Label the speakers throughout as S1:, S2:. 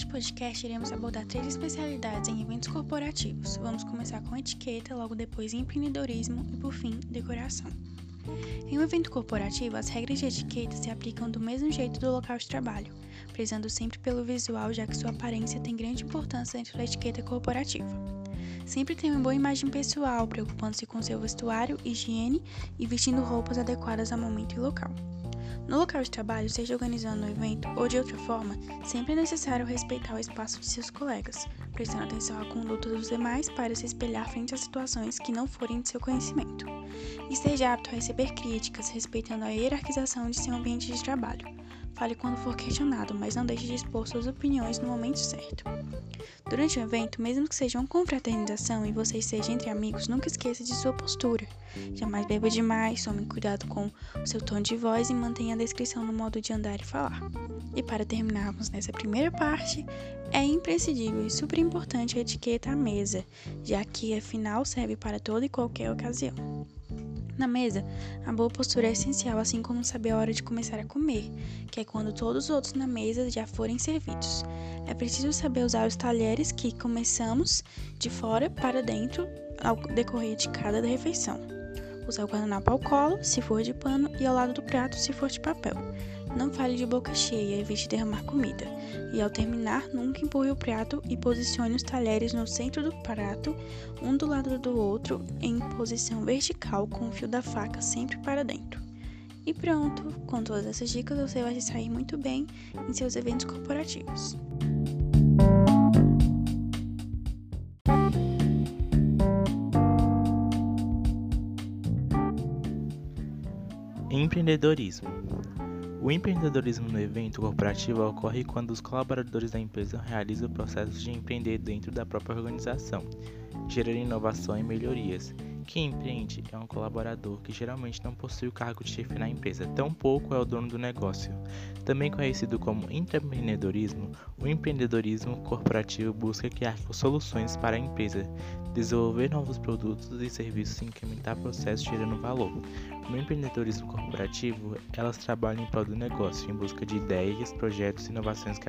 S1: Neste podcast, iremos abordar três especialidades em eventos corporativos. Vamos começar com etiqueta, logo depois empreendedorismo e, por fim, decoração. Em um evento corporativo, as regras de etiqueta se aplicam do mesmo jeito do local de trabalho, prezando sempre pelo visual, já que sua aparência tem grande importância dentro da etiqueta corporativa. Sempre tenha uma boa imagem pessoal, preocupando-se com seu vestuário, higiene e vestindo roupas adequadas ao momento e local. No local de trabalho, seja organizando um evento ou de outra forma, sempre é necessário respeitar o espaço de seus colegas, prestando atenção à conduta dos demais para se espelhar frente a situações que não forem de seu conhecimento. Esteja apto a receber críticas, respeitando a hierarquização de seu ambiente de trabalho. Fale quando for questionado, mas não deixe de expor suas opiniões no momento certo. Durante o evento, mesmo que seja uma confraternização e você esteja entre amigos, nunca esqueça de sua postura. Jamais beba demais, tome cuidado com o seu tom de voz e mantenha a descrição no modo de andar e falar. E para terminarmos nessa primeira parte, é imprescindível e super importante a etiqueta à mesa, já que afinal serve para toda e qualquer ocasião. Na mesa, a boa postura é essencial, assim como saber a hora de começar a comer, que é quando todos os outros na mesa já forem servidos. É preciso saber usar os talheres que começamos de fora para dentro ao decorrer de cada refeição. Usar o guardanapo ao colo, se for de pano, e ao lado do prato, se for de papel. Não fale de boca cheia, evite derramar comida. E ao terminar, nunca empurre o prato e posicione os talheres no centro do prato, um do lado do outro, em posição vertical, com o fio da faca sempre para dentro. E pronto, com todas essas dicas você vai se sair muito bem em seus eventos corporativos.
S2: Empreendedorismo. O empreendedorismo no evento corporativo ocorre quando os colaboradores da empresa realizam o processo de empreender dentro da própria organização, gerando inovação e melhorias. Quem empreende é um colaborador que geralmente não possui o cargo de chefe na empresa, tampouco é o dono do negócio. Também conhecido como empreendedorismo, o empreendedorismo corporativo busca criar soluções para a empresa, desenvolver novos produtos e serviços e incrementar processos gerando valor. No empreendedorismo corporativo, elas trabalham em prol do negócio, em busca de ideias, projetos e inovações que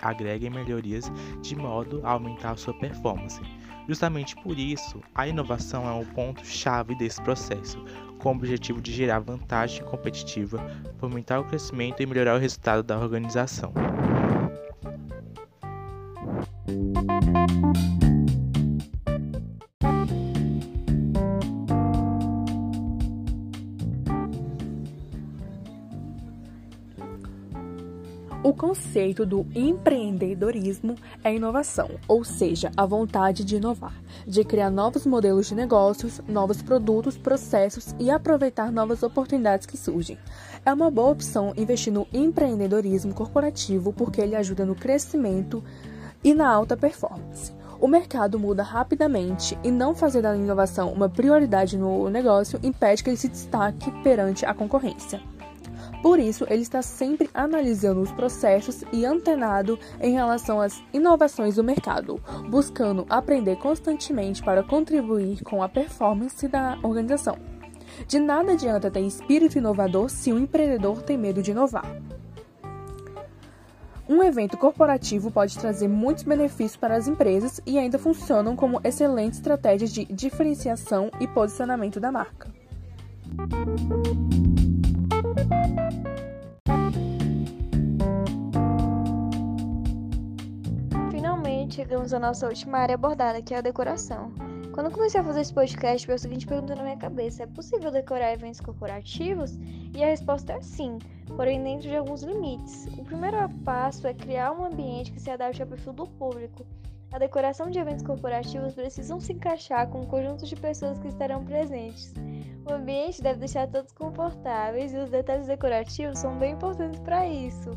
S2: agreguem melhorias de modo a aumentar a sua performance. Justamente por isso, a inovação é um ponto-chave desse processo, com o objetivo de gerar vantagem competitiva, fomentar o crescimento e melhorar o resultado da organização.
S3: Conceito do empreendedorismo é inovação, ou seja, a vontade de inovar, de criar novos modelos de negócios, novos produtos, processos e aproveitar novas oportunidades que surgem. É uma boa opção investir no empreendedorismo corporativo porque ele ajuda no crescimento e na alta performance. O mercado muda rapidamente e não fazer da inovação uma prioridade no negócio impede que ele se destaque perante a concorrência. Por isso, ele está sempre analisando os processos e antenado em relação às inovações do mercado, buscando aprender constantemente para contribuir com a performance da organização. De nada adianta ter espírito inovador se o empreendedor tem medo de inovar. Um evento corporativo pode trazer muitos benefícios para as empresas e ainda funcionam como excelentes estratégias de diferenciação e posicionamento da marca.
S4: Finalmente chegamos à nossa última área abordada, que é a decoração. Quando comecei a fazer esse podcast, veio a seguinte pergunta na minha cabeça: é possível decorar eventos corporativos? E a resposta é sim, porém dentro de alguns limites. O primeiro passo é criar um ambiente que se adapte ao perfil do público. A decoração de eventos corporativos precisam se encaixar com o conjunto de pessoas que estarão presentes. O ambiente deve deixar todos confortáveis e os detalhes decorativos são bem importantes para isso.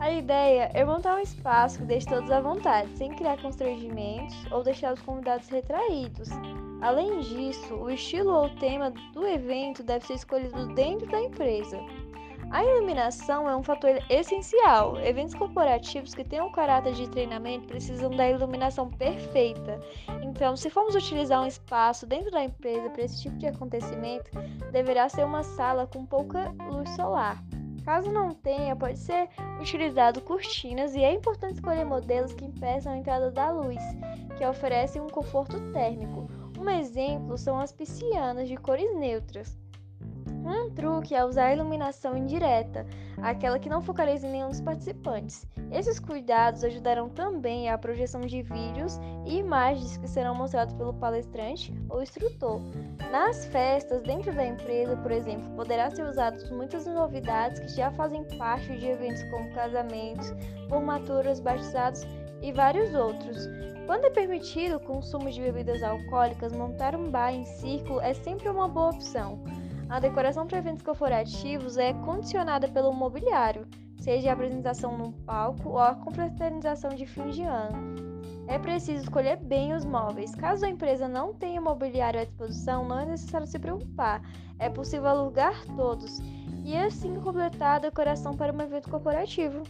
S4: A ideia é montar um espaço que deixe todos à vontade, sem criar constrangimentos ou deixar os convidados retraídos. Além disso, o estilo ou tema do evento deve ser escolhido dentro da empresa. A iluminação é um fator essencial. Eventos corporativos que tenham caráter de treinamento precisam da iluminação perfeita. Então, se formos utilizar um espaço dentro da empresa para esse tipo de acontecimento, deverá ser uma sala com pouca luz solar. Caso não tenha, pode ser utilizado cortinas e é importante escolher modelos que impeçam a entrada da luz, que oferecem um conforto térmico. Um exemplo são as piscianas de cores neutras. Um truque é usar a iluminação indireta, aquela que não focaliza em nenhum dos participantes. Esses cuidados ajudarão também à projeção de vídeos e imagens que serão mostrados pelo palestrante ou instrutor. Nas festas dentro da empresa, por exemplo, poderá ser usadas muitas novidades que já fazem parte de eventos como casamentos, formaturas, batizados e vários outros. Quando é permitido o consumo de bebidas alcoólicas, montar um bar em círculo é sempre uma boa opção. A decoração para eventos corporativos é condicionada pelo mobiliário, seja a apresentação num palco ou a confraternização de fim de ano. É preciso escolher bem os móveis. Caso a empresa não tenha mobiliário à disposição, não é necessário se preocupar. É possível alugar todos e assim completar a decoração para um evento corporativo.